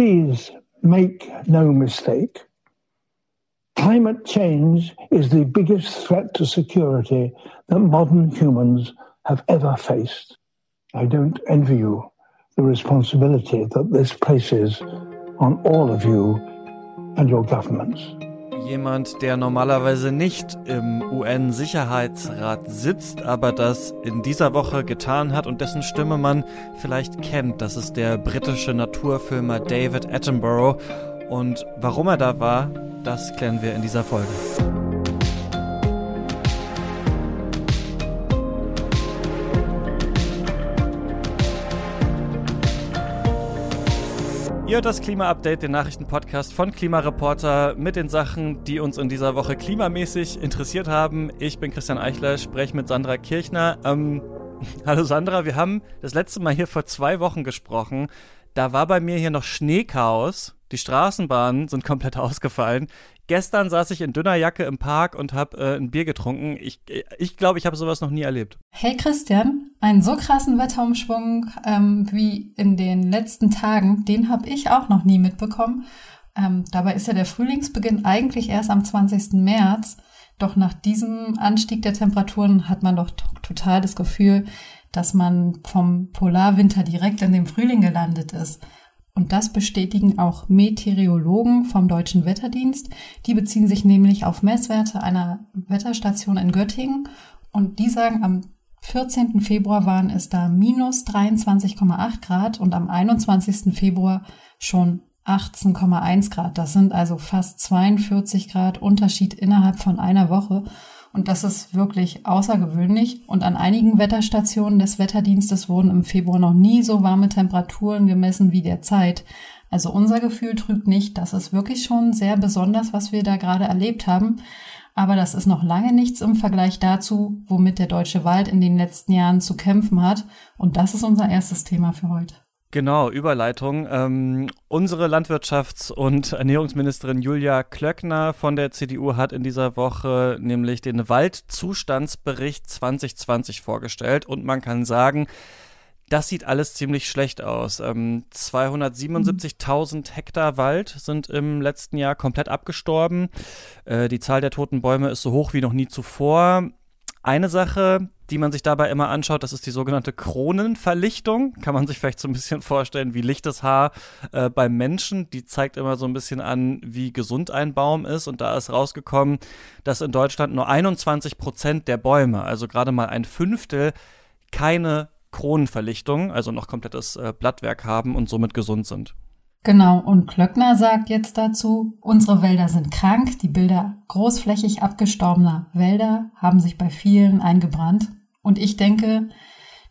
please make no mistake. Climate change is the biggest threat to security that modern humans have ever faced. I don't envy you the responsibility that this places on all of you and your governments. Jemand, der normalerweise nicht im UN-Sicherheitsrat sitzt, aber das in dieser Woche getan hat und dessen Stimme man vielleicht kennt. Das ist der britische Naturfilmer David Attenborough. Und warum er da war, das klären wir in dieser Folge. Ihr hört das Klima-Update, den Nachrichtenpodcast von Klimareporter mit den Sachen, die uns in dieser Woche klimamäßig interessiert haben. Ich bin Christian Eichler, spreche mit Sandra Kirchner. Ähm, hallo Sandra, wir haben das letzte Mal hier vor zwei Wochen gesprochen. Da war bei mir hier noch Schneechaos. Die Straßenbahnen sind komplett ausgefallen. Gestern saß ich in dünner Jacke im Park und habe äh, ein Bier getrunken. Ich glaube, ich, glaub, ich habe sowas noch nie erlebt. Hey Christian, einen so krassen Wetterumschwung ähm, wie in den letzten Tagen, den habe ich auch noch nie mitbekommen. Ähm, dabei ist ja der Frühlingsbeginn eigentlich erst am 20. März. Doch nach diesem Anstieg der Temperaturen hat man doch total das Gefühl, dass man vom Polarwinter direkt in dem Frühling gelandet ist. Und das bestätigen auch Meteorologen vom Deutschen Wetterdienst. Die beziehen sich nämlich auf Messwerte einer Wetterstation in Göttingen. Und die sagen, am 14. Februar waren es da minus 23,8 Grad und am 21. Februar schon 18,1 Grad. Das sind also fast 42 Grad Unterschied innerhalb von einer Woche. Und das ist wirklich außergewöhnlich. Und an einigen Wetterstationen des Wetterdienstes wurden im Februar noch nie so warme Temperaturen gemessen wie derzeit. Also unser Gefühl trügt nicht. Das ist wirklich schon sehr besonders, was wir da gerade erlebt haben. Aber das ist noch lange nichts im Vergleich dazu, womit der deutsche Wald in den letzten Jahren zu kämpfen hat. Und das ist unser erstes Thema für heute. Genau, Überleitung. Ähm, unsere Landwirtschafts- und Ernährungsministerin Julia Klöckner von der CDU hat in dieser Woche nämlich den Waldzustandsbericht 2020 vorgestellt und man kann sagen, das sieht alles ziemlich schlecht aus. Ähm, 277.000 Hektar Wald sind im letzten Jahr komplett abgestorben. Äh, die Zahl der toten Bäume ist so hoch wie noch nie zuvor. Eine Sache, die man sich dabei immer anschaut, das ist die sogenannte Kronenverlichtung. Kann man sich vielleicht so ein bisschen vorstellen wie lichtes Haar äh, beim Menschen. Die zeigt immer so ein bisschen an, wie gesund ein Baum ist. Und da ist rausgekommen, dass in Deutschland nur 21 Prozent der Bäume, also gerade mal ein Fünftel, keine Kronenverlichtung, also noch komplettes äh, Blattwerk haben und somit gesund sind. Genau, und Klöckner sagt jetzt dazu, unsere Wälder sind krank, die Bilder großflächig abgestorbener Wälder haben sich bei vielen eingebrannt. Und ich denke,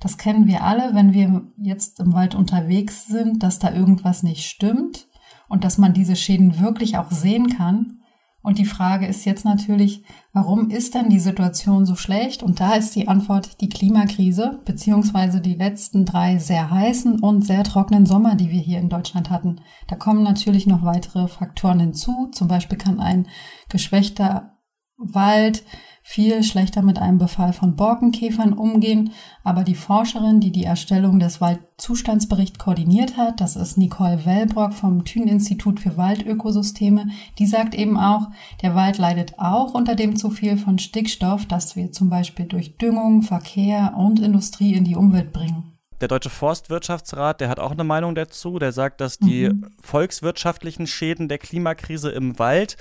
das kennen wir alle, wenn wir jetzt im Wald unterwegs sind, dass da irgendwas nicht stimmt und dass man diese Schäden wirklich auch sehen kann. Und die Frage ist jetzt natürlich, warum ist denn die Situation so schlecht? Und da ist die Antwort die Klimakrise, beziehungsweise die letzten drei sehr heißen und sehr trockenen Sommer, die wir hier in Deutschland hatten. Da kommen natürlich noch weitere Faktoren hinzu. Zum Beispiel kann ein geschwächter Wald viel schlechter mit einem Befall von Borkenkäfern umgehen. Aber die Forscherin, die die Erstellung des Waldzustandsberichts koordiniert hat, das ist Nicole Wellbrock vom Thün-Institut für Waldökosysteme, die sagt eben auch, der Wald leidet auch unter dem zu viel von Stickstoff, das wir zum Beispiel durch Düngung, Verkehr und Industrie in die Umwelt bringen. Der Deutsche Forstwirtschaftsrat, der hat auch eine Meinung dazu. Der sagt, dass die mhm. volkswirtschaftlichen Schäden der Klimakrise im Wald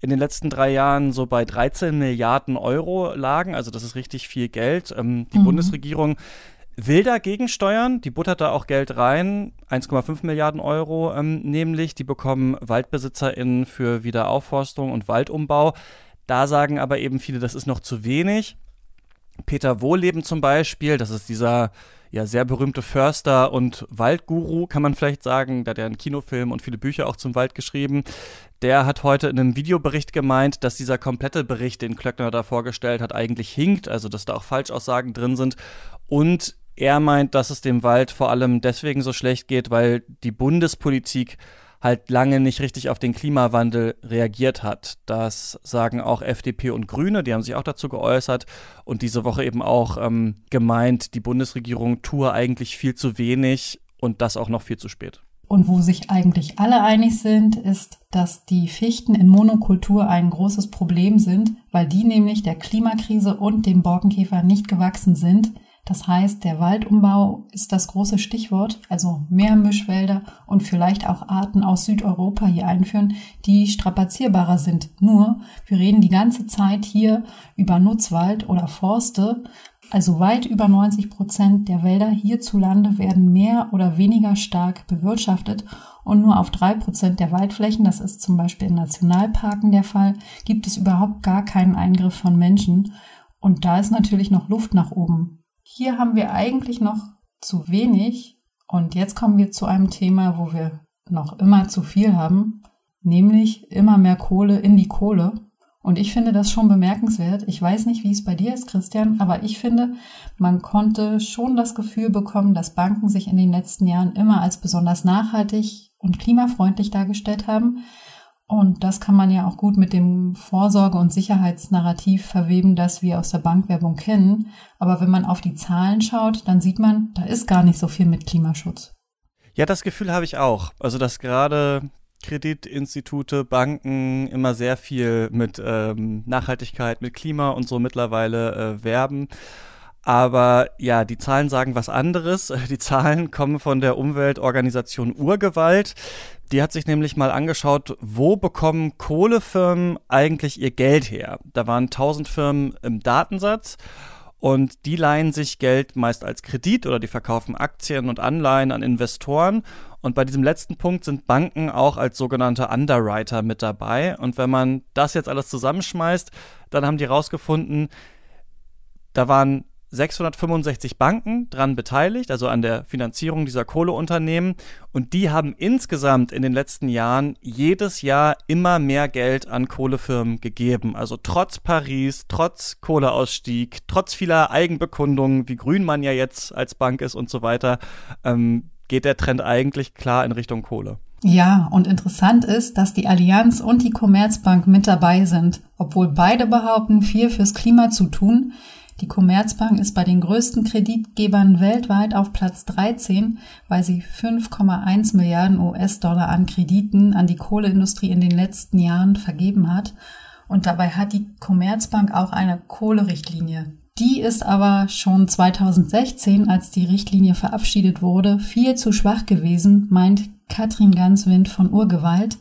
in den letzten drei Jahren so bei 13 Milliarden Euro lagen. Also das ist richtig viel Geld. Ähm, die mhm. Bundesregierung will dagegen steuern. Die buttert da auch Geld rein, 1,5 Milliarden Euro ähm, nämlich. Die bekommen WaldbesitzerInnen für Wiederaufforstung und Waldumbau. Da sagen aber eben viele, das ist noch zu wenig. Peter Wohleben zum Beispiel, das ist dieser ja sehr berühmte Förster und Waldguru, kann man vielleicht sagen. Da hat er einen Kinofilm und viele Bücher auch zum Wald geschrieben. Der hat heute in einem Videobericht gemeint, dass dieser komplette Bericht, den Klöckner da vorgestellt hat, eigentlich hinkt, also dass da auch Falschaussagen drin sind. Und er meint, dass es dem Wald vor allem deswegen so schlecht geht, weil die Bundespolitik halt lange nicht richtig auf den Klimawandel reagiert hat. Das sagen auch FDP und Grüne, die haben sich auch dazu geäußert und diese Woche eben auch ähm, gemeint, die Bundesregierung tue eigentlich viel zu wenig und das auch noch viel zu spät. Und wo sich eigentlich alle einig sind, ist, dass die Fichten in Monokultur ein großes Problem sind, weil die nämlich der Klimakrise und dem Borkenkäfer nicht gewachsen sind. Das heißt, der Waldumbau ist das große Stichwort, also mehr Mischwälder und vielleicht auch Arten aus Südeuropa hier einführen, die strapazierbarer sind. Nur, wir reden die ganze Zeit hier über Nutzwald oder Forste, also weit über 90 Prozent der Wälder hierzulande werden mehr oder weniger stark bewirtschaftet und nur auf drei Prozent der Waldflächen, das ist zum Beispiel in Nationalparken der Fall, gibt es überhaupt gar keinen Eingriff von Menschen. Und da ist natürlich noch Luft nach oben. Hier haben wir eigentlich noch zu wenig. Und jetzt kommen wir zu einem Thema, wo wir noch immer zu viel haben, nämlich immer mehr Kohle in die Kohle. Und ich finde das schon bemerkenswert. Ich weiß nicht, wie es bei dir ist, Christian, aber ich finde, man konnte schon das Gefühl bekommen, dass Banken sich in den letzten Jahren immer als besonders nachhaltig und klimafreundlich dargestellt haben. Und das kann man ja auch gut mit dem Vorsorge- und Sicherheitsnarrativ verweben, das wir aus der Bankwerbung kennen. Aber wenn man auf die Zahlen schaut, dann sieht man, da ist gar nicht so viel mit Klimaschutz. Ja, das Gefühl habe ich auch. Also, dass gerade Kreditinstitute, Banken immer sehr viel mit ähm, Nachhaltigkeit, mit Klima und so mittlerweile äh, werben. Aber ja, die Zahlen sagen was anderes. Die Zahlen kommen von der Umweltorganisation Urgewalt. Die hat sich nämlich mal angeschaut, wo bekommen Kohlefirmen eigentlich ihr Geld her? Da waren 1000 Firmen im Datensatz und die leihen sich Geld meist als Kredit oder die verkaufen Aktien und Anleihen an Investoren und bei diesem letzten Punkt sind Banken auch als sogenannte Underwriter mit dabei. Und wenn man das jetzt alles zusammenschmeißt, dann haben die rausgefunden, da waren 665 Banken dran beteiligt, also an der Finanzierung dieser Kohleunternehmen. Und die haben insgesamt in den letzten Jahren jedes Jahr immer mehr Geld an Kohlefirmen gegeben. Also trotz Paris, trotz Kohleausstieg, trotz vieler Eigenbekundungen, wie grün man ja jetzt als Bank ist und so weiter, ähm, geht der Trend eigentlich klar in Richtung Kohle. Ja, und interessant ist, dass die Allianz und die Commerzbank mit dabei sind, obwohl beide behaupten, viel fürs Klima zu tun. Die Commerzbank ist bei den größten Kreditgebern weltweit auf Platz 13, weil sie 5,1 Milliarden US-Dollar an Krediten an die Kohleindustrie in den letzten Jahren vergeben hat. Und dabei hat die Commerzbank auch eine Kohlerichtlinie. Die ist aber schon 2016, als die Richtlinie verabschiedet wurde, viel zu schwach gewesen, meint Katrin Ganswind von Urgewalt,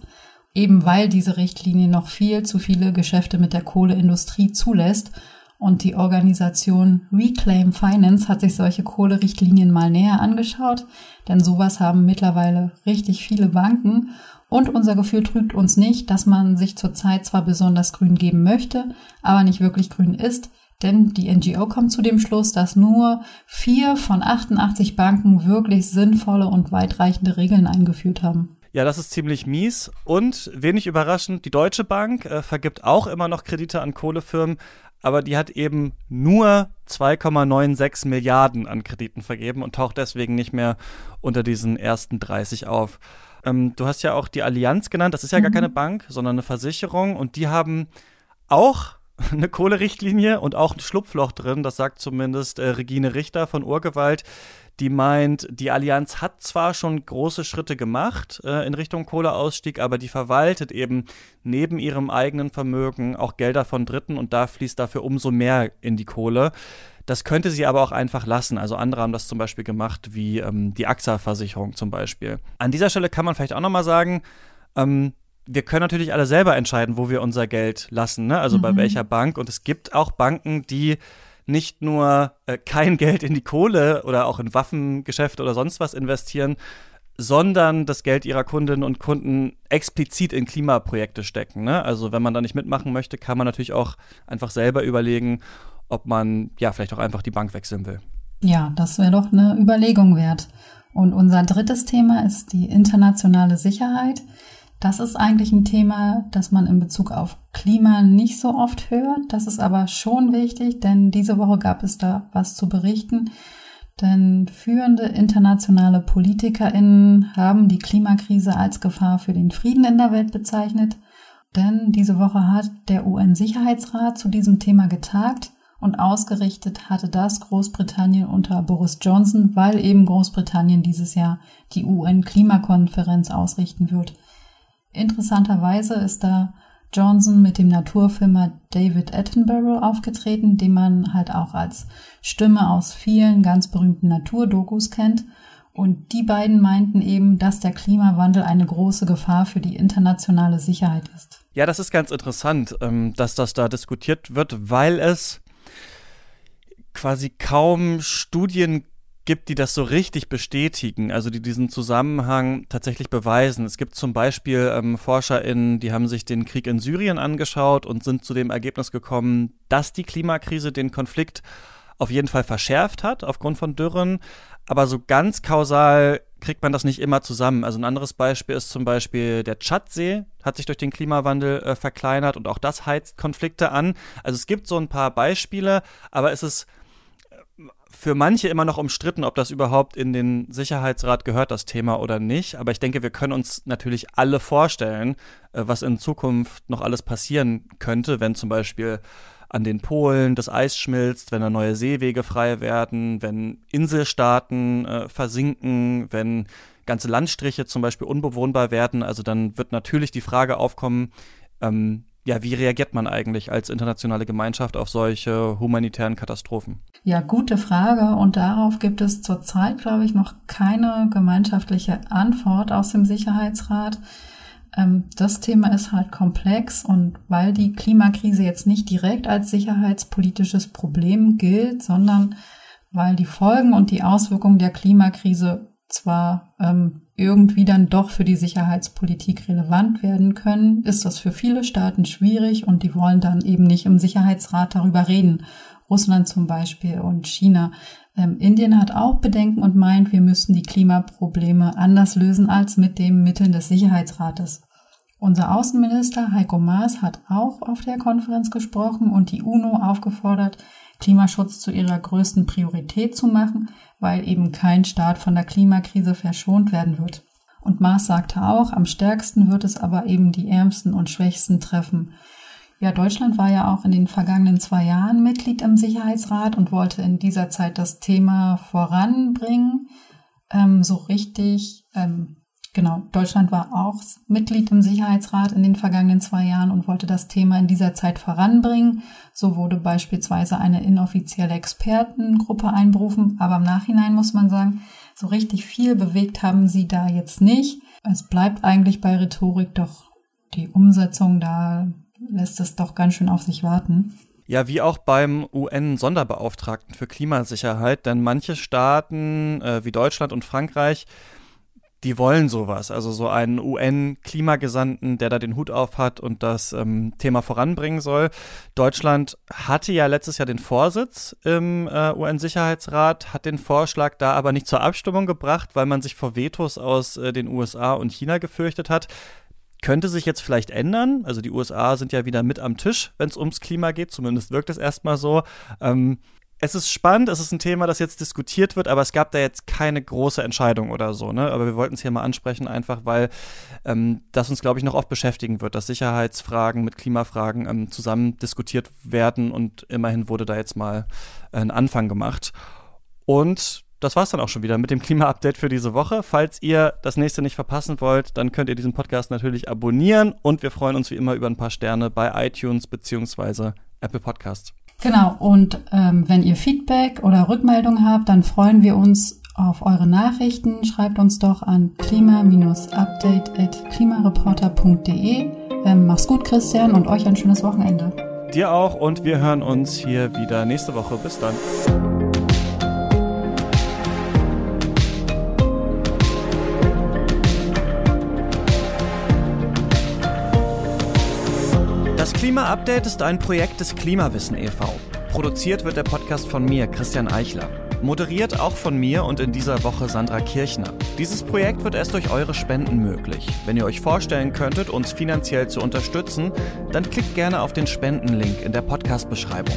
eben weil diese Richtlinie noch viel zu viele Geschäfte mit der Kohleindustrie zulässt und die Organisation Reclaim Finance hat sich solche Kohlerichtlinien mal näher angeschaut, denn sowas haben mittlerweile richtig viele Banken und unser Gefühl trügt uns nicht, dass man sich zurzeit zwar besonders grün geben möchte, aber nicht wirklich grün ist, denn die NGO kommt zu dem Schluss, dass nur vier von 88 Banken wirklich sinnvolle und weitreichende Regeln eingeführt haben. Ja, das ist ziemlich mies. Und wenig überraschend, die Deutsche Bank äh, vergibt auch immer noch Kredite an Kohlefirmen, aber die hat eben nur 2,96 Milliarden an Krediten vergeben und taucht deswegen nicht mehr unter diesen ersten 30 auf. Ähm, du hast ja auch die Allianz genannt, das ist ja mhm. gar keine Bank, sondern eine Versicherung und die haben auch eine Kohlerichtlinie und auch ein Schlupfloch drin, das sagt zumindest äh, Regine Richter von Urgewalt. Die meint, die Allianz hat zwar schon große Schritte gemacht äh, in Richtung Kohleausstieg, aber die verwaltet eben neben ihrem eigenen Vermögen auch Gelder von Dritten und da fließt dafür umso mehr in die Kohle. Das könnte sie aber auch einfach lassen. Also andere haben das zum Beispiel gemacht, wie ähm, die AXA-Versicherung zum Beispiel. An dieser Stelle kann man vielleicht auch nochmal sagen, ähm, wir können natürlich alle selber entscheiden, wo wir unser Geld lassen, ne? also mhm. bei welcher Bank. Und es gibt auch Banken, die nicht nur äh, kein Geld in die Kohle oder auch in Waffengeschäfte oder sonst was investieren, sondern das Geld ihrer Kundinnen und Kunden explizit in Klimaprojekte stecken. Ne? Also wenn man da nicht mitmachen möchte, kann man natürlich auch einfach selber überlegen, ob man ja vielleicht auch einfach die Bank wechseln will. Ja, das wäre doch eine Überlegung wert. Und unser drittes Thema ist die internationale Sicherheit. Das ist eigentlich ein Thema, das man in Bezug auf Klima nicht so oft hört. Das ist aber schon wichtig, denn diese Woche gab es da was zu berichten. Denn führende internationale PolitikerInnen haben die Klimakrise als Gefahr für den Frieden in der Welt bezeichnet. Denn diese Woche hat der UN-Sicherheitsrat zu diesem Thema getagt und ausgerichtet hatte das Großbritannien unter Boris Johnson, weil eben Großbritannien dieses Jahr die UN-Klimakonferenz ausrichten wird. Interessanterweise ist da Johnson mit dem Naturfilmer David Attenborough aufgetreten, den man halt auch als Stimme aus vielen ganz berühmten Naturdokus kennt. Und die beiden meinten eben, dass der Klimawandel eine große Gefahr für die internationale Sicherheit ist. Ja, das ist ganz interessant, ähm, dass das da diskutiert wird, weil es quasi kaum Studien gibt, die das so richtig bestätigen, also die diesen Zusammenhang tatsächlich beweisen. Es gibt zum Beispiel ähm, ForscherInnen, die haben sich den Krieg in Syrien angeschaut und sind zu dem Ergebnis gekommen, dass die Klimakrise den Konflikt auf jeden Fall verschärft hat aufgrund von Dürren, aber so ganz kausal kriegt man das nicht immer zusammen. Also ein anderes Beispiel ist zum Beispiel der Tschadsee, hat sich durch den Klimawandel äh, verkleinert und auch das heizt Konflikte an. Also es gibt so ein paar Beispiele, aber es ist für manche immer noch umstritten, ob das überhaupt in den Sicherheitsrat gehört, das Thema oder nicht. Aber ich denke, wir können uns natürlich alle vorstellen, äh, was in Zukunft noch alles passieren könnte, wenn zum Beispiel an den Polen das Eis schmilzt, wenn da neue Seewege frei werden, wenn Inselstaaten äh, versinken, wenn ganze Landstriche zum Beispiel unbewohnbar werden. Also dann wird natürlich die Frage aufkommen, ähm, ja, wie reagiert man eigentlich als internationale Gemeinschaft auf solche humanitären Katastrophen? Ja, gute Frage. Und darauf gibt es zurzeit, glaube ich, noch keine gemeinschaftliche Antwort aus dem Sicherheitsrat. Ähm, das Thema ist halt komplex und weil die Klimakrise jetzt nicht direkt als sicherheitspolitisches Problem gilt, sondern weil die Folgen und die Auswirkungen der Klimakrise zwar ähm, irgendwie dann doch für die Sicherheitspolitik relevant werden können, ist das für viele Staaten schwierig und die wollen dann eben nicht im Sicherheitsrat darüber reden. Russland zum Beispiel und China. Ähm, Indien hat auch Bedenken und meint, wir müssten die Klimaprobleme anders lösen als mit den Mitteln des Sicherheitsrates. Unser Außenminister Heiko Maas hat auch auf der Konferenz gesprochen und die UNO aufgefordert, Klimaschutz zu ihrer größten Priorität zu machen, weil eben kein Staat von der Klimakrise verschont werden wird. Und Maas sagte auch, am stärksten wird es aber eben die Ärmsten und Schwächsten treffen. Ja, Deutschland war ja auch in den vergangenen zwei Jahren Mitglied im Sicherheitsrat und wollte in dieser Zeit das Thema voranbringen. Ähm, so richtig ähm, Genau, Deutschland war auch Mitglied im Sicherheitsrat in den vergangenen zwei Jahren und wollte das Thema in dieser Zeit voranbringen. So wurde beispielsweise eine inoffizielle Expertengruppe einberufen, aber im Nachhinein muss man sagen, so richtig viel bewegt haben sie da jetzt nicht. Es bleibt eigentlich bei Rhetorik, doch die Umsetzung, da lässt es doch ganz schön auf sich warten. Ja, wie auch beim UN-Sonderbeauftragten für Klimasicherheit, denn manche Staaten äh, wie Deutschland und Frankreich die wollen sowas. Also so einen UN-Klimagesandten, der da den Hut auf hat und das ähm, Thema voranbringen soll. Deutschland hatte ja letztes Jahr den Vorsitz im äh, UN-Sicherheitsrat, hat den Vorschlag da aber nicht zur Abstimmung gebracht, weil man sich vor Vetos aus äh, den USA und China gefürchtet hat. Könnte sich jetzt vielleicht ändern. Also die USA sind ja wieder mit am Tisch, wenn es ums Klima geht. Zumindest wirkt es erstmal so. Ähm, es ist spannend, es ist ein Thema, das jetzt diskutiert wird, aber es gab da jetzt keine große Entscheidung oder so, ne? Aber wir wollten es hier mal ansprechen, einfach weil ähm, das uns, glaube ich, noch oft beschäftigen wird, dass Sicherheitsfragen mit Klimafragen ähm, zusammen diskutiert werden und immerhin wurde da jetzt mal äh, ein Anfang gemacht. Und das war's dann auch schon wieder mit dem Klima-Update für diese Woche. Falls ihr das nächste nicht verpassen wollt, dann könnt ihr diesen Podcast natürlich abonnieren und wir freuen uns wie immer über ein paar Sterne bei iTunes beziehungsweise Apple Podcasts. Genau, und ähm, wenn ihr Feedback oder Rückmeldung habt, dann freuen wir uns auf eure Nachrichten. Schreibt uns doch an klima-update.klimareporter.de. Ähm, mach's gut, Christian, und euch ein schönes Wochenende. Dir auch und wir hören uns hier wieder nächste Woche. Bis dann. Klima-Update ist ein Projekt des Klimawissen e.V. Produziert wird der Podcast von mir, Christian Eichler. Moderiert auch von mir und in dieser Woche Sandra Kirchner. Dieses Projekt wird erst durch eure Spenden möglich. Wenn ihr euch vorstellen könntet, uns finanziell zu unterstützen, dann klickt gerne auf den Spendenlink in der Podcast-Beschreibung.